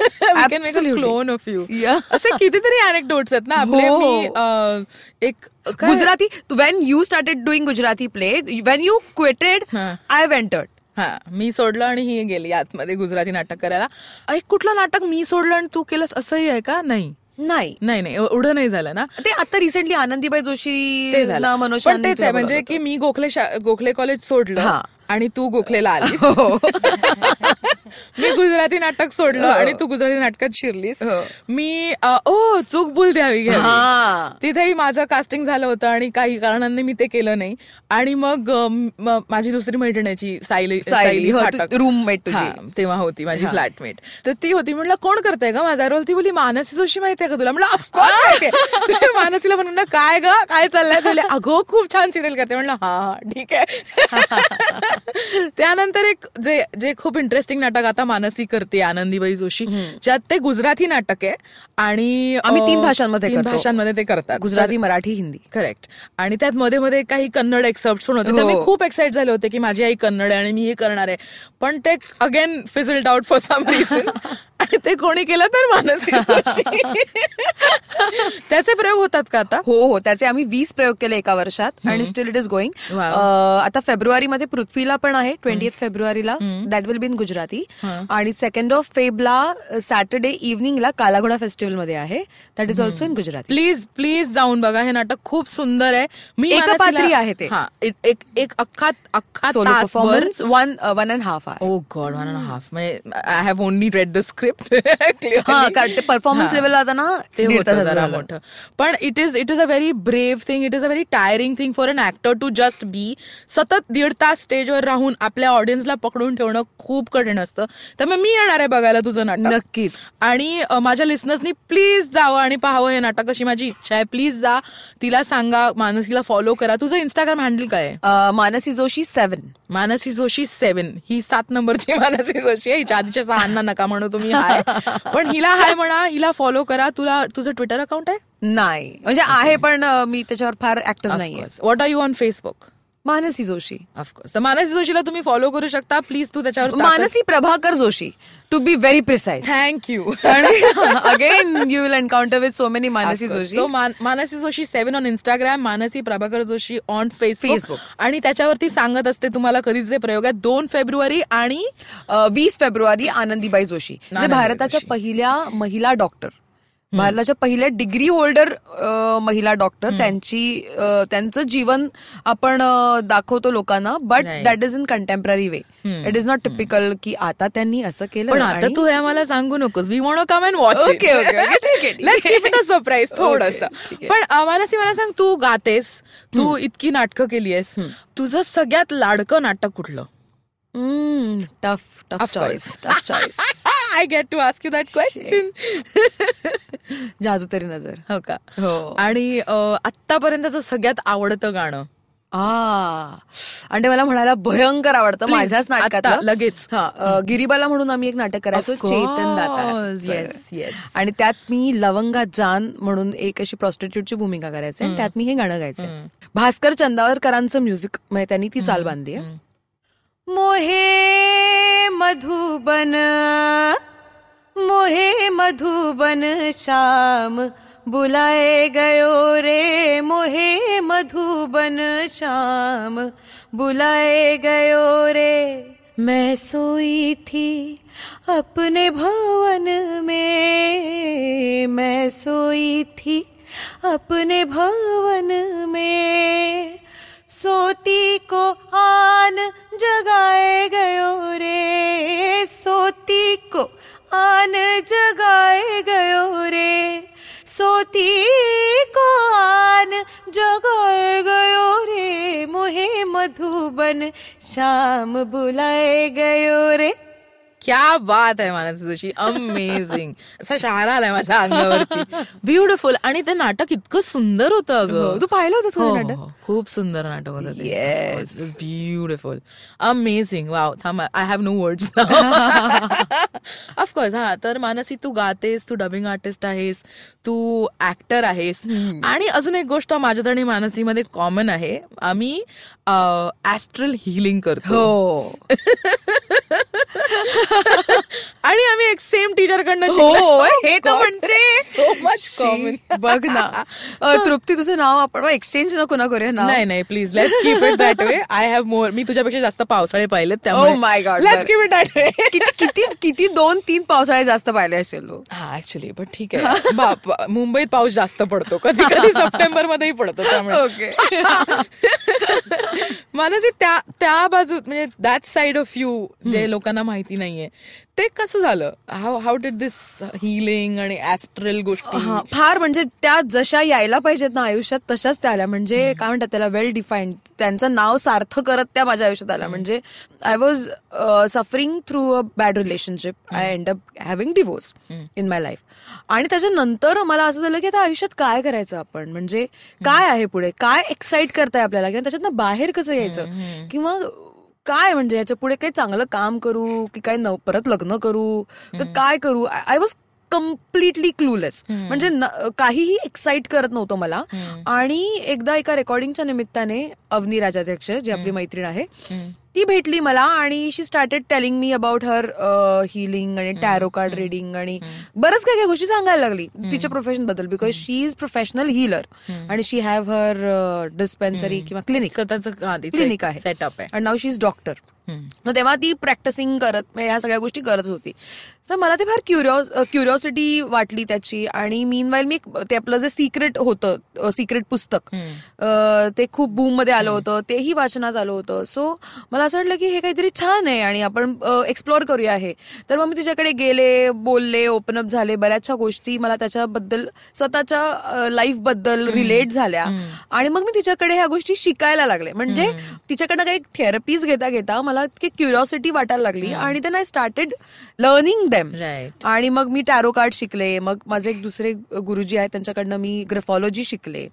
literally clone of you Yeah. असे कितीतरी अनेक्डोट्स आहेत ना आपले. मी एक Gujarati when you started doing Gujarati play when you quitted. I ventured हा मी सोडलं आणि ही गेली आतमध्ये गुजराती नाटक करायला. एक कुठलं नाटक मी सोडलं आणि तू केलंस असंही आहे का? नाही. नाही. नाही नाही एवढं नाही झालं ना. ते आता रिसेंटली आनंदीबाई जोशी ते झालं. मनोज तेच आहे म्हणजे की मी गोखले गोखले कॉलेज सोडलं. आणि तू गोखलेला आलीस. हो. मी गुजराती नाटक सोडलं आणि तू गुजराती नाटकात शिरलीस. हो. मी ओ चूक भूल द्यावी घ्यावी. हा. तिथेही माझं कास्टिंग झालं होतं आणि काही कारणांनी मी ते केलं नाही. आणि मग माझी दुसरी मैत्रिणीची सायली सायली, हो. हा, तेव्हा होती माझी फ्लॅटमेट तर ती होती. म्हटलं कोण करताय का माझा रोल ती बोली मानसी जोशी माहितीये का तुला? म्हटलं ऑफकोर्स मानसी मानसीला म्हणून काय ग? काय चाललंय अगो खूप छान सिरियल करते. म्हणलं हा हा ठीक आहे. त्यानंतर एक जे जे खूप इंटरेस्टिंग नाटक आता मानसी करते आनंदीबाई जोशी ज्यात ते गुजराती नाटक आहे आणि आम्ही तीन भाषांमध्ये तीन. भाषांमध्ये ते करतात. गुजराती मराठी हिंदी. करेक्ट आणि त्यात मध्ये मध्ये काही कन्नड एक्सेप्ट पण होते. मी हो. खूप एक्साइट झाले होते की माझी आई कन्नड आहे आणि मी हे करणार आहे. पण ते again fizzled out for some reason आणि ते कोणी केलं तर मानसी. त्याचे प्रयोग होतात का आता? हो हो. त्याचे आम्ही वीस प्रयोग केले एका वर्षात आणि स्टील इट इज गोइंग. आता फेब्रुवारीमध्ये पृथ्वीला पण आहे. ट्वेंटी फेब्रुवारीला. That will be in Gujarati. आणि सेकंड ऑफ फेबला सॅटर्डे इव्हनिंगला कालाघोडा फेस्टिवलमध्ये आहे that is also in Gujarati. Please please जाऊन बघा. हे नाटक खूप सुंदर आहे. मी एकपात्री मानसीला- आहे ते. एक एक- एक अख्खा अख्खा performance one one and half oh God one and half I have only read the script कारण ते परफॉर्मन्स लेवलला आता ना. मोठं. पण it is it is a very brave thing it is a very tiring thing for an actor to just be सतत दीड तास स्टेजवर राहून आपल्या ऑडियन्सला पकडून ठेवणं खूप कठीण असतं. त्यामुळे मी येणार आहे बघायला तुझं नाटक. नक्कीच. आणि माझ्या लिस्नर्सनी प्लीज जावं आणि पाहावं हे नाटक अशी माझी इच्छा आहे. प्लीज जा. तिला सांगा मानसीला फॉलो करा. तुझं इंस्टाग्राम हँडल काय मानसी जोशी सेवन मानसी जोशी सेवन ही सात नंबरची मानसी जोशी आहे. हिच्या आधीच्या सहांना नका म्हणू तुम्ही. हाय. पण हिला हाय म्हणा हिला फॉलो करा. तुला तुझं ट्विटर अकाउंट आहे? नाही. म्हणजे आहे पण मी त्याच्यावर फार ऍक्टिव्ह नाहीये. What are you on Facebook Manasi Joshi. Of course तर मानसी जोशीला तुम्ही फॉलो करू शकता. प्लीज तू त्याच्यावर Manasi Prabhakar Joshi to be very precise thank you again you will encounter with so many Manasi Joshi so Manasi Joshi seven on Instagram Manasi Prabhakar Joshi on Facebook. आणि त्याच्यावरती सांगत असते तुम्हाला कधीचे प्रयोग आहेत. दोन फेब्रुवारी आणि वीस फेब्रुवारी आनंदीबाई जोशी भारताच्या. पहिल्या महिला डॉक्टर भारताच्या पहिल्या डिग्री होल्डर महिला डॉक्टर त्यांची त्यांचं जीवन आपण दाखवतो लोकांना but. That is in contemporary way it is not typical की आता त्यांनी असं केलं पण आता तू हे आम्हाला सांगू नकोस. We want come and watch a surprise थोडस. पण आम्हाला सी मला सांग तू गातेस तू इतकी नाटकं केली आहेस तुझं सगळ्यात लाडकं नाटक कुठलं? Tough tough choice. Tough choice I get to ask you that question Jadu Teri Nazar. हो का? हो. आणि अं, आत्तापर्यंतचं सगळ्यात आवडतं गाणं? आ. आणि मला म्हणायला भयंकर आवडतं माझ्याच नाटकात लगेच. गिरीबाला म्हणून आम्ही एक नाटक करायचो. चेतन दाता. आणि त्यात मी लवंगा जान म्हणून एक अशी प्रॉस्टिट्यूटची भूमिका करायचे आणि त्यात मी हे गाणं गायचे. भास्कर चंदावरकरांचं म्युझिक म्हणजे त्यांनी ती चाल बांधली आहे. मोहे मधुबन मोहे मधुबन श्याम, बुलाए गयो रे मोहे मधुबन श्याम, बुलाए गयो रे। मैं सोई थी अपने भवन में, मैं सोई थी अपने भवन में सोती को आन जगाए गयो रे। सोती को आन जगाए गयो रे। सोती को आन जगाए गयो रे। मुहे मधुबन श्याम बुलाए गयो रे। क्या बात आहे मानसी जोशी अमेझिंग असा शहारा आलाय माझ्या अंगावरती. ब्युटिफुल आणि ते नाटक इतकं सुंदर होतं अगं. तू पाहिलं होतंस का हो, हो, नाटक? हो. खूप सुंदर नाटक होतं ते. Yes. ब्युटिफुल अमेझिंग वाव थांब I have no words of course हा तर मानसी तू गातेस तू डबिंग आर्टिस्ट आहेस. तू ऍक्टर आहेस. आणि अजून एक गोष्ट माझ्यात आणि मानसीमध्ये कॉमन आहे. आम्ही ऍस्ट्रल हिलिंग करतो. हो. आणि आम्ही एक सेम टीचर कडनं हो हे तर म्हणजे सो मच कॉमन बघ ना. तृप्ती तुझं नाव आपण एक्सचेंज नको ना करूया नाही नाही please let's keep it that way I have more मी तुझ्यापेक्षा जास्त पावसाळे पाहिलेत Oh my God, लेट्स बरं. कीप इट दॅट वे किती किती किती दोन तीन पावसाळे जास्त पाहिले असेल हा ऍक्च्युली पण ठीक आहे. बाप मुंबईत पाऊस जास्त पडतो. कधी कधी सप्टेंबर मध्येही पडतो त्यामुळे. ओके. मानसी त्या त्या बाजू म्हणजे दॅट साइड ऑफ यू जे लोकांना माहिती नाहीये ते कसं झालं? How how did this healing आणि ऍस्ट्रल गोष्टी हा, फार म्हणजे त्या जशा यायला पाहिजेत ना आयुष्यात तशाच त्या आल्या. म्हणजे काय म्हणतात त्याला वेल डिफाईन्ड त्यांचं नाव सार्थ करत त्या माझ्या आयुष्यात आल्या. म्हणजे I was suffering through a bad relationship I end up having divorce in my life आणि त्याच्यानंतर मला असं झालं की आता आयुष्यात काय करायचं आपण? म्हणजे काय आहे पुढे? काय एक्साइट करताय आपल्याला? किंवा त्याच्यातनं बाहेर कसं यायचं? किंवा काय म्हणजे याच्यापुढे काही चांगलं काम करू की काय परत लग्न करू? तर काय करू? आय वॉज कम्प्लिटली क्लूलेस म्हणजे काहीही एक्साइट करत नव्हतं मला. आणि एकदा एका रेकॉर्डिंगच्या निमित्ताने अवनी राजाध्यक्ष जी आपली मैत्रीण आहे ती भेटली मला आणि she started telling me about her healing आणि टॅरो कार्ड रिडिंग आणि बरंच काही काही गोष्टी सांगायला लागली तिच्या प्रोफेशनबद्दल because she is professional healer आणि शी हॅव हर डिस्पेन्सरी किंवा क्लिनिक स्वतःच क्लिनिक आहे. सेटअप आहे. आणि नाव शी इज डॉक्टर मग तेव्हा ती प्रॅक्टिसिंग करत ह्या सगळ्या गोष्टी करत होती. तर मला ते फार क्युरिओस क्युरिओसिटी वाटली त्याची. आणि मीन वाईल मी ते आपलं जे सिक्रेट होतं सिक्रेट पुस्तक ते खूप बूममध्ये आलं होतं. तेही वाचनात आलं होतं. सो मला असं वाटलं की हे काहीतरी छान आहे आणि आपण एक्सप्लोअर करूया हे. तर मग मी तिच्याकडे गेले बोलले ओपन अप झाले. बऱ्याचशा गोष्टी मला त्याच्याबद्दल स्वतःच्या लाईफबद्दल रिलेट झाल्या. आणि मग मी तिच्याकडे ह्या गोष्टी शिकायला लागले. म्हणजे तिच्याकडनं काही थेरपीज घेता घेता मला इतकी क्युरिओसिटी वाटायला लागली आणि आय स्टार्टेड लर्निंग देम आणि मग मी टॅरो कार्ड शिकले. मग माझे एक दुसरे गुरुजी आहेत त्यांच्याकडनं मी ग्रेफॉलॉजी शिकले.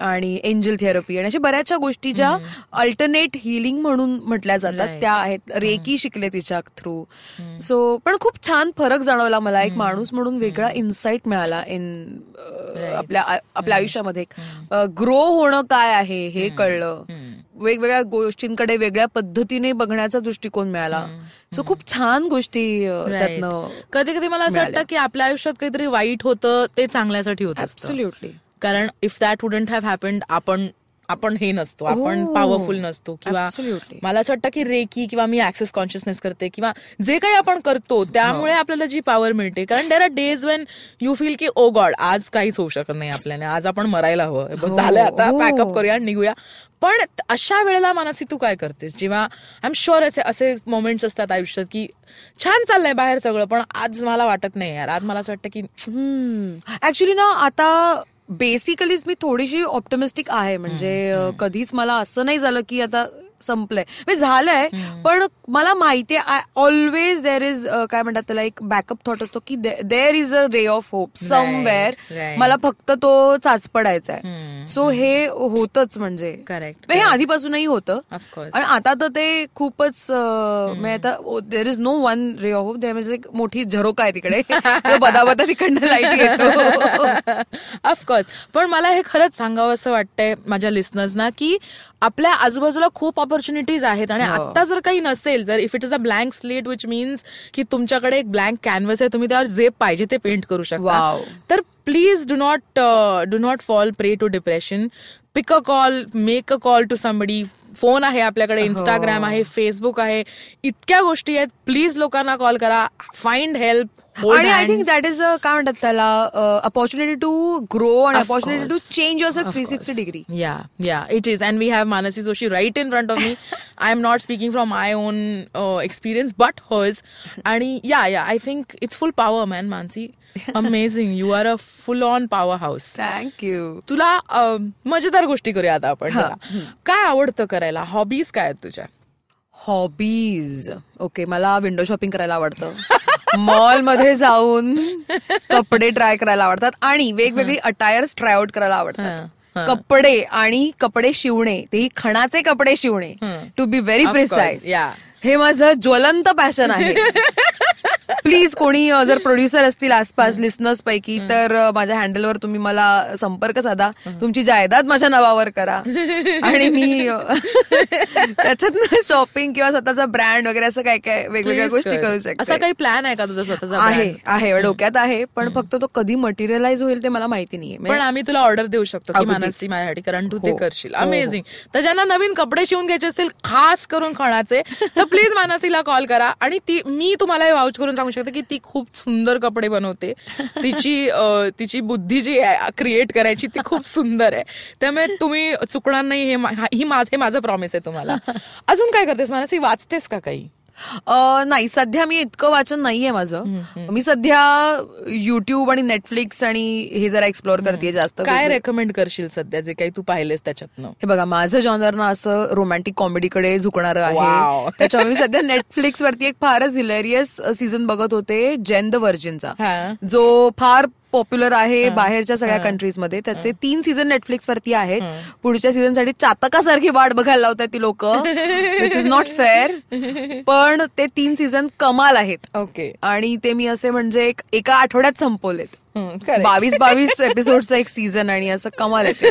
आणि एंजल थेरपी आणि अशा बऱ्याचशा गोष्टी ज्या अल्टरनेट हिलिंग म्हणून म्हटल्या जातात. त्या आहेत. रेकी शिकले तिच्या थ्रू सो पण खूप छान फरक जाणवला मला. एक माणूस म्हणून वेगळा इन्साइट मिळाला इन आपल्या आपल्या आयुष्यामध्ये. ग्रो होणं काय आहे हे कळलं. वेगवेगळ्या गोष्टींकडे वेगळ्या पद्धतीने बघण्याचा दृष्टिकोन मिळाला. सो खूप छान गोष्टी त्यातनं कधी कधी मला असं वाटतं की आपल्या आयुष्यात काहीतरी वाईट होतं ते चांगल्यासाठी होत कारण if that wouldn't have happened आपण आपण हे नसतो आपण हो. पॉवरफुल नसतो किंवा. मला असं वाटतं की रेकी किंवा मी ऍक्सेस कॉन्शियसनेस करते किंवा जे काही आपण करतो त्यामुळे आपल्याला जी पॉवर मिळते. कारण there are days when you feel की ओ गॉड आज काहीच होऊ शकत नाही आपल्याने आज आपण मरायला हवं. बस हो, झालं आता हो. पॅकअप करूया आणि निघूया. पण अशा वेळेला मानसी तू काय करतेस? जेव्हा आय एम शुअर असे असे मोमेंट्स असतात आयुष्यात की छान चाललंय बाहेर सगळं पण आज मला वाटत नाही यार. आज मला असं वाटतं की ऍक्च्युली ना आता बेसिकलीच मी थोडीशी ऑप्टमिस्टिक आहे. म्हणजे कधीच मला असं नाही झालं की आता संपलंय. म्हणजे झालंय पण मला माहितीये आय ऑलवेज देर इज काय म्हणतात त्याला एक बॅकअप थॉट असतो की there is a ray of hope somewhere. मला फक्त तो चाचपडायचा आहे सो हे होतच म्हणजे. करेक्ट हे आधीपासूनही होतं. आणि आता तर ते खूपच आता there is no one ray of there म्हणजे एक मोठी झरोका आहे तिकडे. बदाबदा तिकडनं लाइट येतो. ऑफकोर्स पण मला हे खरंच सांगावं असं वाटतंय माझ्या लिस्नर्सना की आपल्या आजूबाजूला खूप ऑपॉर्च्युनिटीज आहेत आणि हो. आता जर काही नसेल जर if it is a blank slate which means की तुमच्याकडे एक ब्लँक कॅनव्हस आहे तुम्ही त्यावर जे पाहिजे ते पेंट करू शकता. तर please do not do not fall prey to depression pick a call make a call to somebody phone आहे आपल्याकडे इंस्टाग्राम आहे फेसबुक आहे. इतक्या गोष्टी आहेत. प्लीज लोकांना कॉल करा. फाइंड हेल्प आणि I think that is a काय म्हणतात त्याला opportunity to grow and opportunity to change your three sixty degree yeah yeah it is and we have Manasi Joshi right in front of me I am not speaking from my own experience but hers आणि yeah yeah I think it's full power man Manasi amazing you are a full on powerhouse thank you तुला मजेदार गोष्टी करूया आता आपण काय आवडतं करायला? हॉबीज काय आहेत तुझ्या? हॉबीज ओके मला विंडो शॉपिंग करायला आवडतं. मॉलमध्ये जाऊन कपडे ट्राय करायला आवडतात आणि वेगवेगळी अटायर्स ट्राय आउट करायला आवडतात. कपडे आणि कपडे शिवणे तेही खणाचे कपडे शिवणे टू बी व्हेरी प्रिसाइज. हे माझं ज्वलंत पॅशन आहे. प्लीज कोणी जर प्रोड्युसर असतील आसपास लिस्नर्स पैकी तर माझ्या हँडलवर तुम्ही मला संपर्क साधा. तुमची जायदाद माझ्या नावावर करा. आणि मी अ, त्याच्यातनं शॉपिंग किंवा स्वतःचा ब्रँड वगैरे असं काय काय वेगवेगळ्या गोष्टी कर. करू असा शकते काही प्लॅन आहे का तुझा स्वतःचा आहे? आहे डोक्यात आहे पण फक्त तो कधी मटेरियलाइज होईल ते मला माहिती नाहीये. पण म्हणजे- आम्ही तुला ऑर्डर देऊ शकतो की. मानसी माझ्यासाठी कारण तू ते हो. करशील. हो, हो. अमेझिंग तर ज्यांना नवीन कपडे शिवून घ्यायचे असतील खास करून खणाचे तर प्लीज मानसीला कॉल करा. आणि ती मी तुम्हाला वाउच करून सांगू शकते की ती खूप सुंदर कपडे बनवते. तिची तिची बुद्धी जी क्रिएट करायची ती खूप सुंदर आहे. त्यामुळे तुम्ही चुकणार नाही हे ही हे माझं प्रॉमिस आहे तुम्हाला. अजून काय करतेस? मला वाचतेस का काही? नाही सध्या मी इतकं वाचन नाहीये माझं. मी सध्या युट्यूब आणि नेटफ्लिक्स आणि हे जरा एक्सप्लोर करते जास्त काय रेकमेंड करशील सध्या? जे काही तू पाहिलेस त्याच्यातनं. हे बघा माझं जॉनर ना असं रोमॅन्टिक कॉमेडीकडे झुकणारं. आहे. त्याच्यामुळे मी सध्या नेटफ्लिक्स वरती एक फारच हिलेरियस सीझन बघत होते जेन द व्हर्जिनचा हा. जो फार पॉप्युलर आहे बाहेरच्या सगळ्या कंट्रीजमध्ये. त्याचे तीन सीझन नेटफ्लिक्स वरती आहेत. पुढच्या सीझनसाठी चातकासारखी वाट बघायला लावतात ती लोक विच इज नॉट फेअर पण ते तीन सीझन कमाल आहेत. ओके आणि ते मी असे म्हणजे एक आठवड्यात संपवलेत. बावीस बावीस एपिसोडचं एक सीझन आणि असं कमाल आहे ते.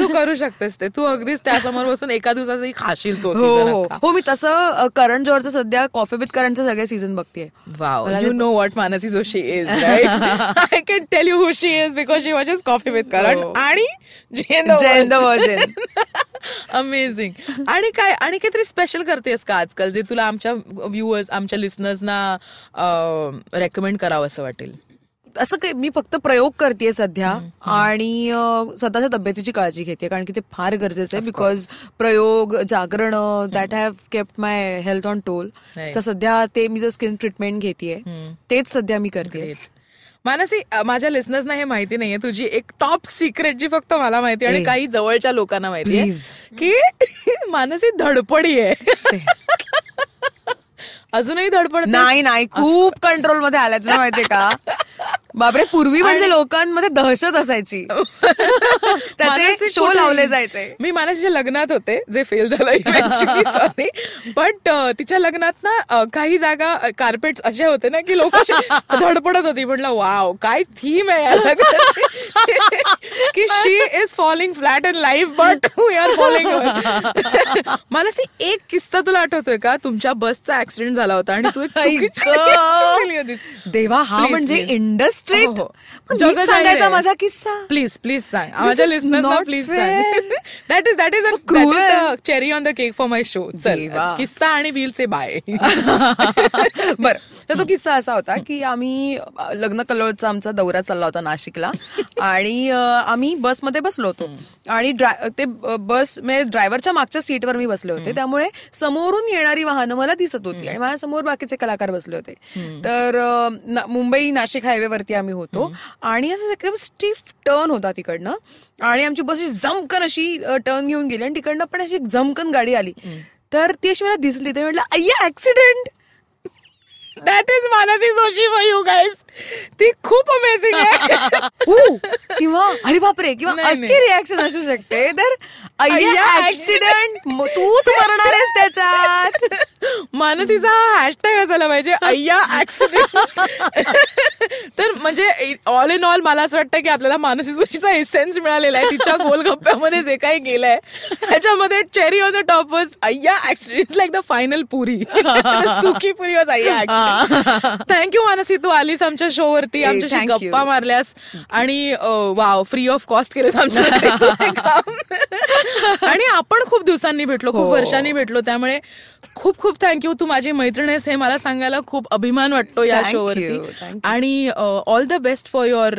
तू करू शकतेस ते तू अगदीच त्यासमोर बसून एका दिवसातही खाशील तो हो हो. हो मी तसं करण जोहरचं सध्या कॉफी विथ करणचे सगळे सीझन बघतेय Wow, you know what Manasi Joshi is, right? I can tell you who she is because she watches Coffee with Karan हो. आणि. Virgin. अमेझिंग आणि काय आणि काहीतरी स्पेशल करतेस का आजकाल जे तुला आमच्या व्ह्युअर्स आमच्या लिस्नर्सना रेकमेंड करावं असं वाटेल असं काही मी फक्त प्रयोग करते सध्या आणि स्वतःच्या तब्येतीची काळजी घेते कारण की ते फार गरजेचं आहे बिकॉज प्रयोग जागरण that have kept my health on toll सध्या ते मी जर स्किन ट्रीटमेंट घेते तेच सध्या मी करते. मानसी माझ्या लिस्नर्सना हे माहिती नाहीये. तुझी एक टॉप सिक्रेट जी फक्त मला माहिती आणि. काही जवळच्या लोकांना माहिती. की मानसी धडपडी आहे. अजूनही धडपड नाही नाही. खूप कंट्रोलमध्ये आलाय. तुला माहितीये का? बापरे पूर्वी म्हणजे लोकांमध्ये दहशत असायची. त्याचे शो लावले जायचे. मी मानसीच्या लग्नात होते जे फेल झालं सॉरी बट तिच्या लग्नात ना काही जागा कार्पेट असे होते ना की लोक धडपडत होती. म्हटलं वाव काय थीम आहे की she is falling flat in life but we are falling Manasi एक किस्सा तुला आठवतोय का? तुमच्या बसचा ऍक्सिडेंट झाला होता आणि तू एक. देवा हा म्हणजे please. इंडस्ट्रीत हो, हो. सांगायचा माझा. किस्सा. प्लीज प्लीज सांग. माझ्या लिस्नर्सना not प्लीज. सांग. That is that is So cruel. Cherry on the cake for my show चल. किस्सा आणि व्हील से बाय बर. तर तो किस्सा असा होता की आम्ही अ, लग्न कल्लोळचा आमचा दौरा चालला होता नाशिकला. आणि अ, आम्ही बसमध्ये बसलो होतो. आणि ते बस म्हणजे ड्रायव्हरच्या मागच्या सीटवर मी बसले होते. त्यामुळे समोरून येणारी वाहनं मला दिसत होती. आणि माझ्यासमोर बाकीचे कलाकार बसले होते. तर अ, मुंबई नाशिक हायवेवरती आम्ही होतो. आणि असं एकदम स्टिफ टर्न होता तिकडनं. आणि आमची बस अशी जमकन अशी टर्न घेऊन गेली आणि तिकडनं पण अशी एक जमकन गाडी आली. तर ती अशी मला दिसली. तर म्हटलं अय्या accident that is Manasi Joshi for you guys ती खूप अमेझिंग आहे. ऊ, किंवा अरे बापरे किंवा अशी. रिॲक्शन असू शकते. तर ऍक्सिडेंट तूच मरणार आहेस त्याच्यात. मानसीचा हॅशटॅग असायला पाहिजे अय्या ऍक्सिडेंट तर म्हणजे ऑल इन ऑल मला असं वाटतं की आपल्याला मानसी जोशीचा एसेन्स मिळालेला आहे. तिच्या गोलगप्प्यामध्ये जे काही गेलंय त्याच्यामध्ये cherry on the top was अय्या accident like the final puri. Suki puri was अय्या ऍक्सिडेंट थँक्यू मानसी. तू आलीस आमच्या शो वरती आमच्याशी. गप्पा मारल्यास आणि वाव फ्री ऑफ कॉस्ट हे काम. आणि आपण खूप दिवसांनी भेटलो खूप हो. वर्षांनी भेटलो त्यामुळे खूप खूप थँक्यू तू माझी मैत्रीण आहेस हे मला सांगायला खूप अभिमान वाटतो या शो वरती. आणि all the best for your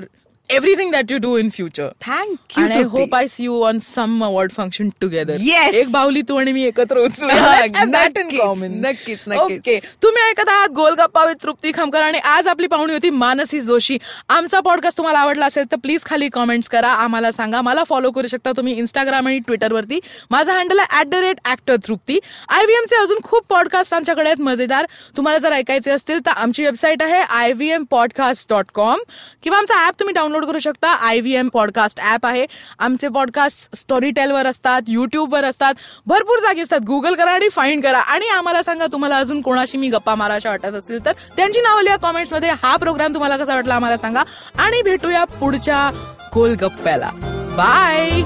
everything that you do in future thank you आणि I hope I see you on some award function together Yes. एक बाहुली तू आणि मी एकत्र नक्कीच, नक्कीच, नक्कीच. ओके तुम्ही ऐकत आहात गोलगप्पा विथ तृप्ती खामकर आणि आज आपली पाहुणी होती मानसी जोशी. आमचा पॉडकास्ट तुम्हाला आवडला असेल तर प्लीज खाली कॉमेंट्स करा. आम्हाला सांगा. मला फॉलो करू शकता तुम्ही इंस्टाग्राम आणि ट्विटरवरती माझा हँडल आहे at the rate actor Trupti. आयव्हीएमचे अजून खूप पॉडकास्ट आमच्याकडे आहेत. मजेदार. तुम्हाला जर ऐकायचे असतील तर आमची वेबसाईट आहे I V M podcast dot com किंवा आमचा ऍप तुम्ही डाउनलोड करू शकता. I V M podcast app आहे. आमचे पॉडकास्ट स्टोरी टेलवर असतात युट्यूबवर असतात. भरपूर जागी असतात. गुगल करा आणि फाईंड करा. आणि आम्हाला सांगा तुम्हाला अजून कोणाशी मी गप्पा माराशा वाटत असतील तर. त्यांची नावं लिहा कॉमेंट्समध्ये हा प्रोग्राम तुम्हाला कसा वाटला आम्हाला सांगा. आणि भेटूया पुढच्या गोलगप्प्याला. बाय